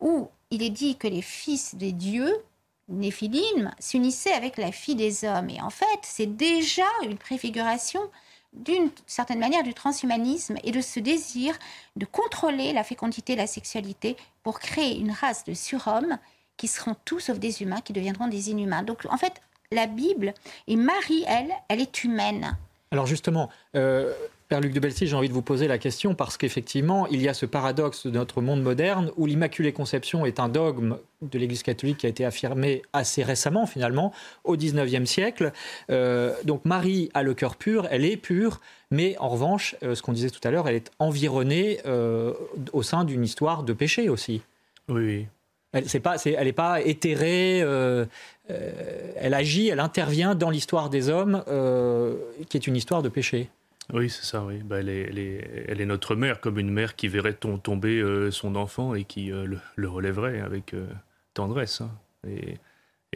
où il est dit que les fils des dieux, Néphilim, s'unissaient avec la fille des hommes. Et en fait, c'est déjà une préfiguration d'une certaine manière du transhumanisme et de ce désir de contrôler la fécondité et la sexualité pour créer une race de surhommes qui seront tous sauf des humains, qui deviendront des inhumains. Donc en fait, la Bible, et Marie, elle, elle est humaine.
Alors justement, euh, Père Luc de Belcy, j'ai envie de vous poser la question parce qu'effectivement, il y a ce paradoxe de notre monde moderne où l'Immaculée Conception est un dogme de l'Église catholique qui a été affirmé assez récemment, finalement, au XIXe siècle. Euh, donc Marie a le cœur pur, elle est pure, mais en revanche, euh, ce qu'on disait tout à l'heure, elle est environnée au sein d'une histoire de péché aussi.
Oui, oui.
Elle n'est pas, pas éthérée, euh, euh, elle agit, elle intervient dans l'histoire des hommes, euh, qui est une histoire de péché.
Oui, c'est ça, oui. Bah, elle, est, elle, est, notre mère, comme une mère qui verrait tomber son enfant et qui le, relèverait avec tendresse. Hein.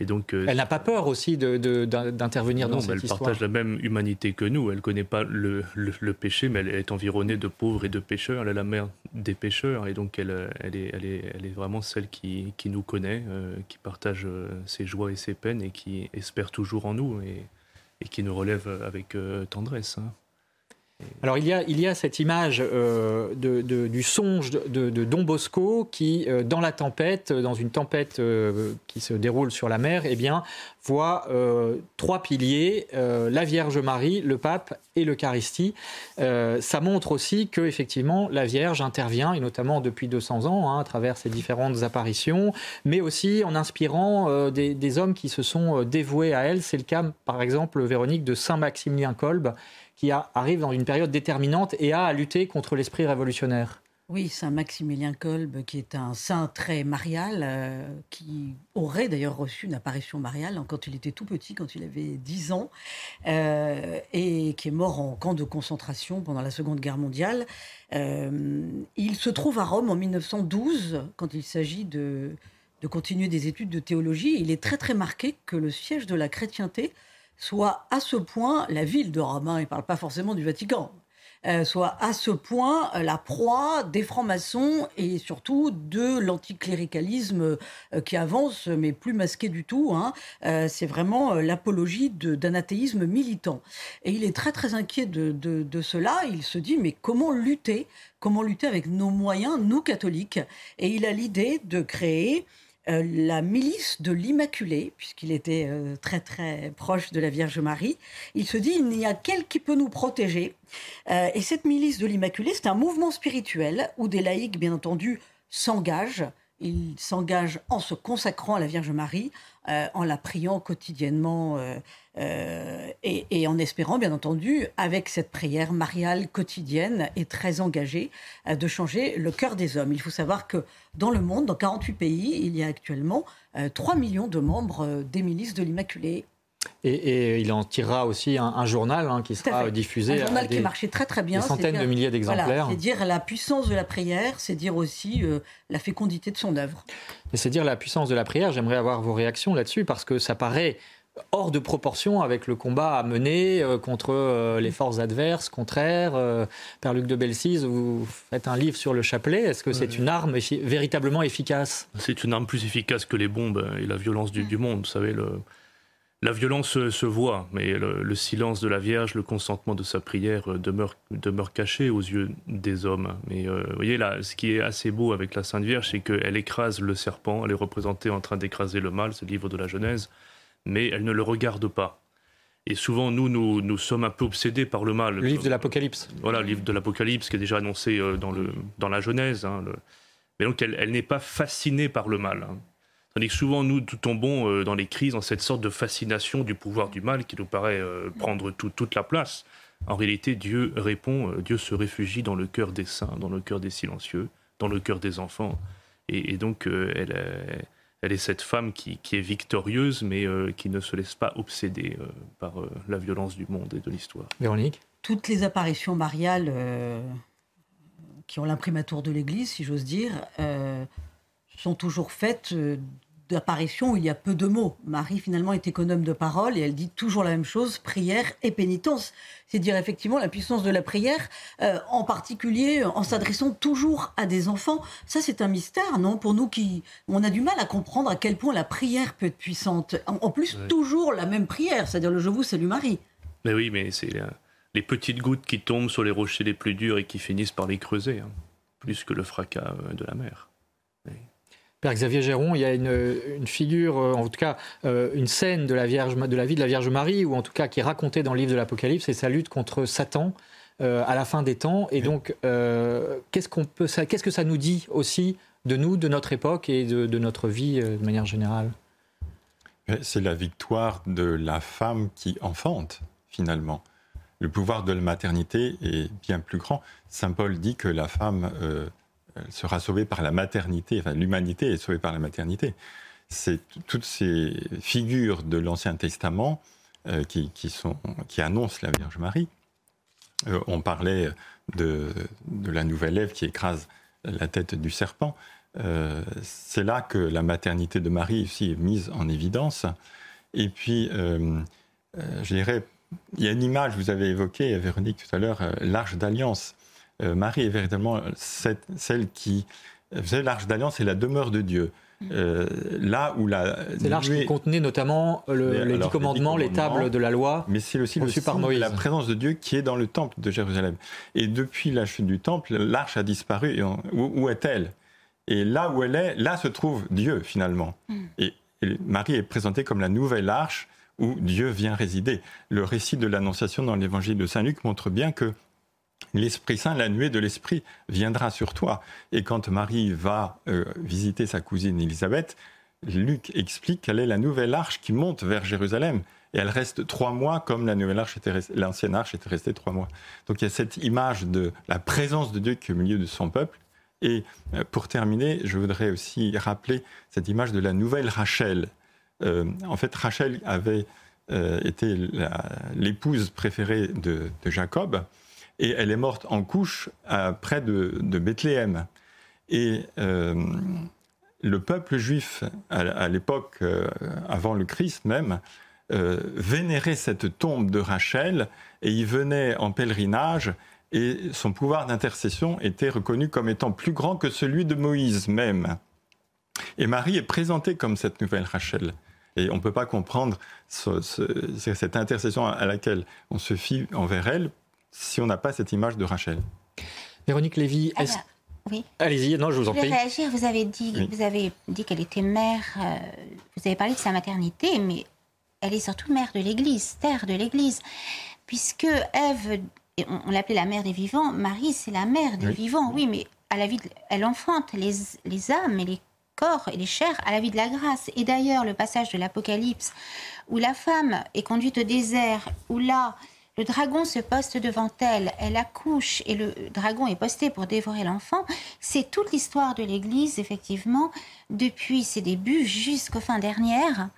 Donc,
euh, elle n'a pas peur aussi d'intervenir dans cette
histoire. Elle partage la même humanité que nous. Elle ne connaît pas le, péché, mais elle est environnée de pauvres et de pécheurs. Elle est la mère des pécheurs, et donc elle, elle, est, elle, est, elle est, vraiment celle qui, qui nous connaît, euh, qui partage euh, ses joies et ses peines, et qui espère toujours en nous, et, et qui nous relève avec tendresse. Hein.
Alors il y a, il y a cette image euh, de, du songe de, Don Bosco qui, euh, dans la tempête, dans une tempête euh, qui se déroule sur la mer, eh bien, voit trois piliers, la Vierge Marie, le pape et l'Eucharistie. ça montre aussi que effectivement la Vierge intervient, et notamment depuis 200 ans, hein, à travers ses différentes apparitions, mais aussi en inspirant des, des, hommes qui se sont dévoués à elle. C'est le cas, par exemple, Véronique, de Saint Maximilien Kolb, qui arrive dans une période déterminante et a à lutter contre l'esprit révolutionnaire.
Oui, Saint Maximilien Kolb, qui est un saint très marial, euh, qui aurait d'ailleurs reçu une apparition mariale quand il était tout petit, quand il avait 10 ans, euh, et qui est mort en camp de concentration pendant la Seconde Guerre mondiale. Euh, il se trouve à Rome en 1912, quand il s'agit de, de continuer des études de théologie. Il est très très marqué que le siège de la chrétienté soit à ce point la ville de Rome. il ne parle pas forcément du Vatican. euh, soit à ce point euh, la proie des francs-maçons et surtout de l'anticléricalisme euh, qui avance, mais plus masqué du tout. hein. C'est vraiment l'apologie d'un athéisme militant. Et il est très très inquiet de cela. Il se dit mais comment lutter? Comment lutter avec nos moyens, nous catholiques? Et il a l'idée de créer euh, la milice de l'Immaculée, puisqu'il était euh, très très proche de la Vierge Marie. Il se dit, il n'y a qu'elle qui peut nous protéger. Euh, et cette milice de l'Immaculée, c'est un mouvement spirituel où des laïcs, bien entendu, s'engagent. Ils s'engagent en se consacrant à la Vierge Marie, euh, en la priant quotidiennement euh, euh, et, et en espérant, bien entendu, avec cette prière mariale quotidienne et très engagée, de changer le cœur des hommes. Il faut savoir que dans le monde, dans 48 pays, il y a actuellement euh, 3 millions de membres des milices de l'Immaculée.
Et, et il en tirera aussi un, un journal hein, qui sera diffusé.
Un journal
à
qui
des-
marchait très très bien.
des
c'est
centaines
dire-
de milliers d'exemplaires.
Voilà, c'est dire la puissance de la prière, c'est dire aussi euh, la fécondité de son œuvre.
Et c'est dire la puissance de la prière. J'aimerais avoir vos réactions là-dessus parce que ça paraît hors de proportion avec le combat à mener euh, contre euh, les forces adverses, contraires. Euh, Père Luc de Belsize, vous faites un livre sur le chapelet. Est-ce que c'est une arme effi- véritablement efficace?
C'est une arme plus efficace que les bombes et la violence du, du monde. Vous savez, le- la violence se, voit, mais le, le silence de la Vierge, le consentement de sa prière euh, demeure, demeure caché aux yeux des hommes. Mais euh, vous voyez, là, ce qui est assez beau avec la Sainte Vierge, c'est qu'elle écrase le serpent, elle est représentée en train d'écraser le mal, c'est le livre de la Genèse, mais elle ne le regarde pas. Et souvent, nous, nous, nous sommes un peu obsédés par le mal.
Le livre de l'Apocalypse.
Voilà, le livre de l'Apocalypse qui est déjà annoncé euh, dans, le, dans la Genèse. hein, le- Mais donc, elle, elle n'est pas fascinée par le mal. hein. Tandis que souvent, nous tombons euh, dans les crises, dans cette sorte de fascination du pouvoir du mal qui nous paraît euh, prendre tout- toute la place. En réalité, Dieu répond, euh, Dieu se réfugie dans le cœur des saints, dans le cœur des silencieux, dans le cœur des enfants. Et, et donc, euh, elle, est, elle est cette femme qui, qui est victorieuse, mais euh, qui ne se laisse pas obséder euh, par euh, la violence du monde et de l'histoire.
Véronique?
Toutes les apparitions mariales euh, qui ont l'imprimatur de l'Église, si j'ose dire, euh, sont toujours faites d'apparitions où il y a peu de mots. Marie, finalement, est économe de parole et elle dit toujours la même chose, prière et pénitence. C'est dire effectivement la puissance de la prière, euh, en particulier en s'adressant toujours à des enfants. Ça, c'est un mystère, non Pour nous qui... On a du mal à comprendre à quel point la prière peut être puissante. En, en plus, toujours la même prière, c'est-à-dire le Je vous salue Marie.
Mais oui, mais c'est euh, les petites gouttes qui tombent sur les rochers les plus durs et qui finissent par les creuser, hein, plus que le fracas euh, de la mer.
Père Xavier Géron, il y a une, une figure, euh, en tout cas euh, une scène de la, Vierge, de la vie de la Vierge Marie, ou en tout cas qui est racontée dans le livre de l'Apocalypse, c'est sa lutte contre Satan euh, à la fin des temps. Et donc, euh, qu'est-ce, qu'on peut, ça, qu'est-ce que ça nous dit aussi de nous, de notre époque et de, de notre vie euh, de manière générale?
C'est la victoire de la femme qui enfante, finalement. Le pouvoir de la maternité est bien plus grand. Saint Paul dit que la femme elle sera sauvée par la maternité, enfin l'humanité est sauvée par la maternité. C'est toutes ces figures de l'Ancien Testament euh, qui, qui, annoncent la Vierge Marie. Euh, on parlait de, la nouvelle Ève qui écrase la tête du serpent. Euh, c'est là que la maternité de Marie aussi est mise en évidence. Et puis, euh, euh, je dirais, il y a une image, vous avez évoqué, Véronique, tout à l'heure, euh, l'arche d'alliance. Euh, Marie est véritablement cette- celle qui... Savez, l'arche d'alliance, c'est la demeure de Dieu. Euh, là où la...
C'est l'arche qui contenait notamment le- les,
alors,
dix commandements, les tables de la loi.
mais c'est aussi le
par Moïse.
la présence de Dieu qui est dans le temple de Jérusalem. Et depuis la chute du temple, l'arche a disparu. Et on- où, où est-elle? Et là où elle est, là se trouve Dieu finalement. Et, et Marie est présentée comme la nouvelle arche où Dieu vient résider. Le récit de l'Annonciation dans l'évangile de Saint Luc montre bien que l'Esprit Saint, la nuée de l'Esprit, viendra sur toi. Et quand Marie va euh, visiter sa cousine Élisabeth, Luc explique qu'elle est la nouvelle arche qui monte vers Jérusalem. Et elle reste trois mois comme la nouvelle arche était l'ancienne arche était restée trois mois. Donc il y a cette image de la présence de Dieu qui est au milieu de son peuple. Et pour terminer, je voudrais aussi rappeler cette image de la nouvelle Rachel. en fait, Rachel avait été l'épouse préférée de, Jacob, et elle est morte en couche près de, de Bethléem. Et le peuple juif, à, l'époque, euh, avant le Christ même, euh, vénérait cette tombe de Rachel et il venait en pèlerinage et son pouvoir d'intercession était reconnu comme étant plus grand que celui de Moïse même. Et Marie est présentée comme cette nouvelle Rachel. Et on ne peut pas comprendre cette intercession à laquelle on se fie envers elle si on n'a pas cette image de Rachel.
Véronique Lévy, est-ce
oui.
Allez-y, non, je vous en prie.
réagir. Vous avez dit, vous avez dit qu'elle était mère. Euh, vous avez parlé de sa maternité, mais elle est surtout mère de l'Église, terre de l'Église, puisque Ève, on, l'appelait la mère des vivants. Marie, c'est la mère des vivants. Oui, mais à la vie, elle enfante les, les âmes et les corps et les chairs à la vie de la grâce. Et d'ailleurs, le passage de l'Apocalypse où la femme est conduite au désert, où là, le dragon se poste devant elle, elle accouche et le dragon est posté pour dévorer l'enfant. C'est toute l'histoire de l'Église, effectivement, depuis ses débuts jusqu'aux fins dernières.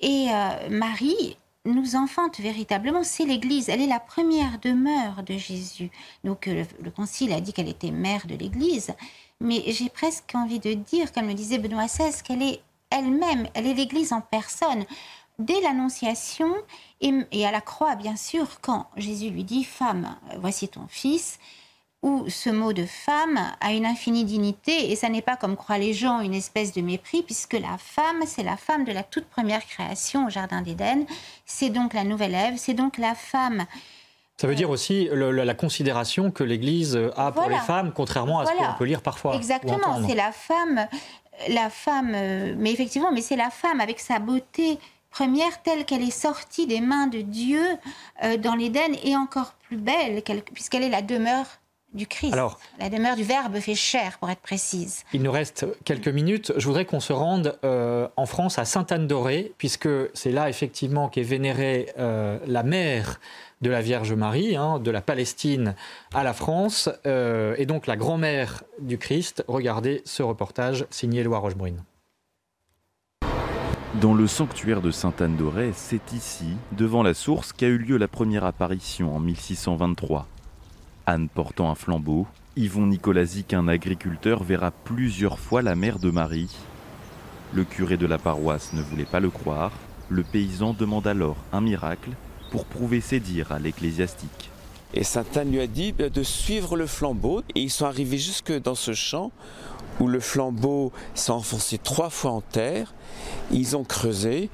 Et euh, Marie nous enfante véritablement, c'est l'Église. Elle est la première demeure de Jésus. Donc euh, le, Concile a dit qu'elle était mère de l'Église. Mais j'ai presque envie de dire, comme le disait Benoît XVI, qu'elle est elle-même, elle est l'Église en personne dès l'Annonciation et, à la croix, bien sûr, quand Jésus lui dit Femme, voici ton fils, où ce mot de femme a une infinie dignité, et ça n'est pas comme croient les gens une espèce de mépris, puisque la femme, c'est la femme de la toute première création au Jardin d'Éden, c'est donc la nouvelle Ève, c'est donc la femme.
Ça veut dire aussi la considération que l'Église a pour les femmes, contrairement à ce qu'on peut lire parfois.
Exactement, c'est la femme, la femme, euh, mais effectivement, mais c'est la femme avec sa beauté première telle qu'elle est sortie des mains de Dieu euh, dans l'Éden et encore plus belle puisqu'elle est la demeure du Christ. Alors, la demeure du Verbe fait chair, pour être précise.
Il nous reste quelques minutes. Je voudrais qu'on se rende euh, en France à Sainte-Anne-d'Auray, puisque c'est là effectivement qu'est vénérée euh, la mère de la Vierge Marie, hein, de la Palestine à la France, et donc la grand-mère du Christ. Regardez ce reportage signé Loire Rochebrune.
Dans le sanctuaire de Sainte-Anne-d'Auray, c'est ici, devant la source, qu'a eu lieu la première apparition en 1623. Anne portant un flambeau, Yvon Nicolazic, un agriculteur, verra plusieurs fois la mère de Marie. Le curé de la paroisse ne voulait pas le croire. Le paysan demande alors un miracle pour prouver ses dires à l'ecclésiastique.
Et Sainte Anne lui a dit de suivre le flambeau. Et ils sont arrivés jusque dans ce champ où le flambeau s'est enfoncé trois fois en terre. Ils ont creusé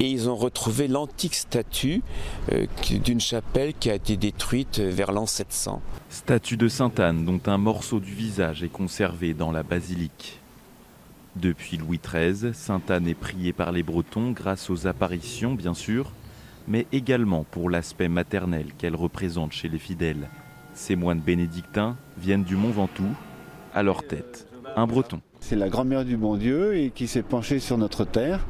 et ils ont retrouvé l'antique statue euh, d'une chapelle qui a été détruite vers l'an 700.
Statue de Sainte Anne dont un morceau du visage est conservé dans la basilique. Depuis Louis XIII, Sainte Anne est priée par les Bretons grâce aux apparitions bien sûr, mais également pour l'aspect maternel qu'elle représente chez les fidèles. Ces moines bénédictins viennent du Mont Ventoux, à leur tête un breton.
C'est la grand-mère du bon Dieu et qui s'est penchée sur notre terre.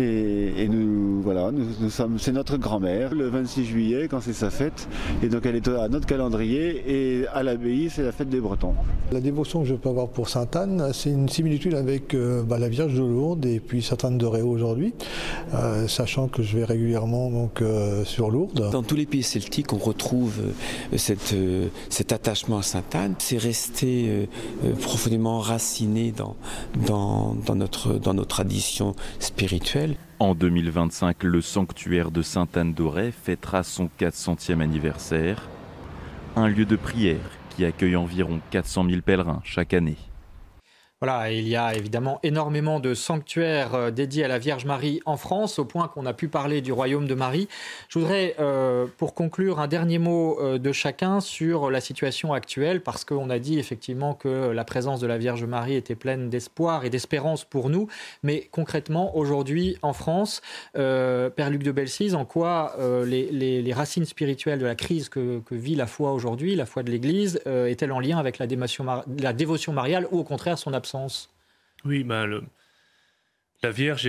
Et, nous, voilà, nous, sommes, c'est notre grand-mère le 26 juillet quand c'est sa fête. Et donc elle est à notre calendrier et à l'abbaye c'est la fête des Bretons.
La dévotion que je peux avoir pour Sainte Anne, c'est une similitude avec euh, bah, la Vierge de Lourdes et puis Sainte Anne de Réau aujourd'hui, euh, sachant que je vais régulièrement donc euh, sur Lourdes.
Dans tous les pays celtiques, on retrouve cette, cet attachement à Sainte Anne. C'est resté profondément enraciné dans dans, notre, dans nos traditions spirituelles.
En 2025, le sanctuaire de Sainte-Anne-d'Auray fêtera son 400e anniversaire, un lieu de prière qui accueille environ 400 000 pèlerins chaque année.
Voilà, il y a évidemment énormément de sanctuaires euh, dédiés à la Vierge Marie en France, au point qu'on a pu parler du royaume de Marie. Je voudrais, euh, pour conclure, un dernier mot euh, de chacun sur la situation actuelle, parce qu'on a dit effectivement que la présence de la Vierge Marie était pleine d'espoir et d'espérance pour nous. Mais concrètement, aujourd'hui, en France, Père Luc de Belsize, en quoi les, racines spirituelles de la crise que, vit la foi aujourd'hui, la foi de l'Église, est-elle en lien avec la, la dévotion mariale ou au contraire son absence
oui, ben la Vierge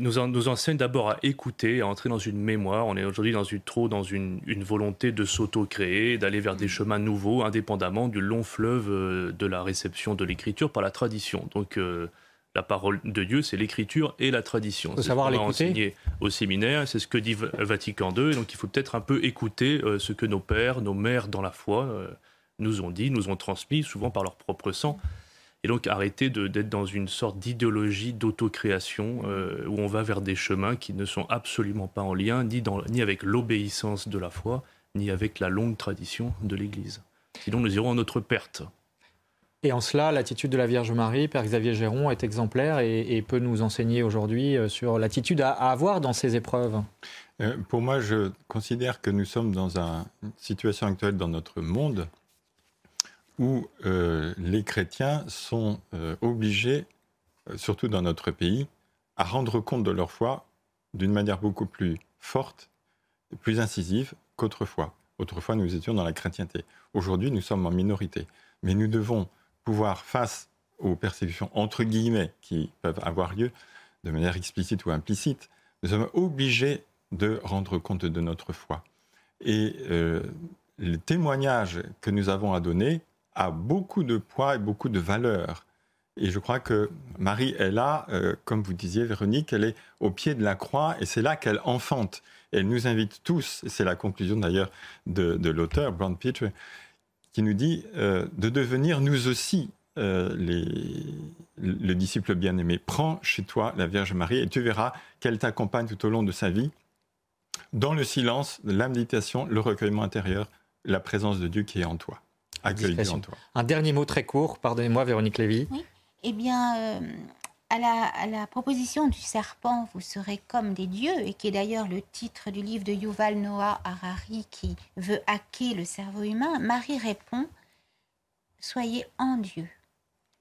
nous, nous, enseigne d'abord à écouter, à entrer dans une mémoire. On est aujourd'hui dans une, trop dans une, volonté de s'auto-créer, d'aller vers des chemins nouveaux, indépendamment du long fleuve euh, de la réception de l'écriture par la tradition. Donc, euh, la parole de Dieu, c'est l'écriture et la tradition.
Il faut savoir
l'écouter. au séminaire, c'est ce que dit Vatican II. Donc, il faut peut-être un peu écouter euh, ce que nos pères, nos mères dans la foi nous ont dit, nous ont transmis, souvent par leur propre sang. Et donc arrêter d'être dans une sorte d'idéologie d'autocréation euh, où on va vers des chemins qui ne sont absolument pas en lien ni, dans, ni avec l'obéissance de la foi, ni avec la longue tradition de l'Église. Sinon nous irons à notre perte.
Et en cela, l'attitude de la Vierge Marie, Père Xavier Géron, est exemplaire et, peut nous enseigner aujourd'hui euh, sur l'attitude à, avoir dans ces épreuves.
Euh, pour moi, je considère que nous sommes dans une situation actuelle dans notre monde où euh, les chrétiens sont euh, obligés, surtout dans notre pays, à rendre compte de leur foi d'une manière beaucoup plus forte, plus incisive qu'autrefois. Autrefois, nous étions dans la chrétienté. Aujourd'hui, nous sommes en minorité. Mais nous devons pouvoir, face aux persécutions entre guillemets qui peuvent avoir lieu de manière explicite ou implicite, nous sommes obligés de rendre compte de notre foi. Et euh, les témoignages que nous avons à donner a beaucoup de poids et beaucoup de valeur. Et je crois que Marie est là, euh, comme vous disiez, Véronique, elle est au pied de la croix et c'est là qu'elle enfante. elle nous invite tous, et c'est la conclusion d'ailleurs de, l'auteur, Brown Peter, qui nous dit euh, de devenir nous aussi euh, les, le disciple bien-aimé. Prends chez toi la Vierge Marie et tu verras qu'elle t'accompagne tout au long de sa vie, dans le silence, la méditation, le recueillement intérieur, la présence de Dieu qui est en toi.
Un dernier mot très court, pardonnez-moi Véronique Lévy.
Eh bien, euh, à, la, proposition du serpent, vous serez comme des dieux, et qui est d'ailleurs le titre du livre de Yuval Noah Harari qui veut hacker le cerveau humain, Marie répond, soyez en Dieu.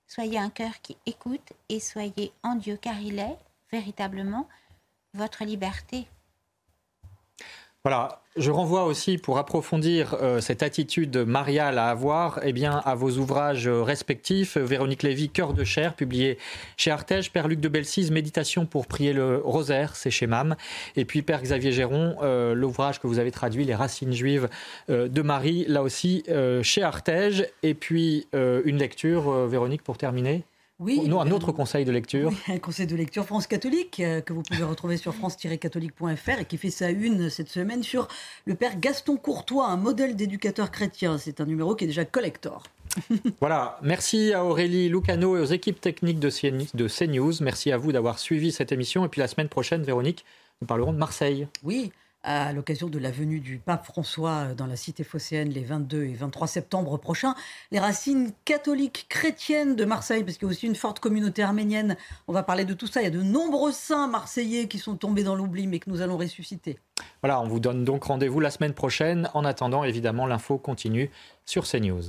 Soyez un cœur qui écoute et soyez en Dieu, car il est véritablement votre liberté.
Voilà, je renvoie aussi pour approfondir euh, cette attitude mariale à avoir eh bien, à vos ouvrages respectifs. Véronique Lévy, Cœur de chair, publié chez Artege. Père Luc de Belsize, Méditation pour prier le rosaire, c'est chez MAM. Et puis Père Xavier Géron, euh, l'ouvrage que vous avez traduit, Les racines juives euh, de Marie, là aussi chez Artege. Et puis une lecture, Véronique, pour terminer
oui,
nous, un autre conseil de lecture.
un conseil de lecture France catholique euh, que vous pouvez retrouver sur france-catholique.fr et qui fait sa une cette semaine sur le père Gaston Courtois, un modèle d'éducateur chrétien. C'est un numéro qui est déjà collector.
voilà, merci à Aurélie Lucano et aux équipes techniques de CNews. Merci à vous d'avoir suivi cette émission. Et puis la semaine prochaine, Véronique, nous parlerons de Marseille.
Oui, à l'occasion de la venue du pape François dans la cité phocéenne les 22 et 23 septembre prochains. Les racines catholiques chrétiennes de Marseille, parce qu'il y a aussi une forte communauté arménienne. On va parler de tout ça. Il y a de nombreux saints marseillais qui sont tombés dans l'oubli, mais que nous allons ressusciter.
Voilà, on vous donne donc rendez-vous la semaine prochaine. En attendant, évidemment, l'info continue sur CNews.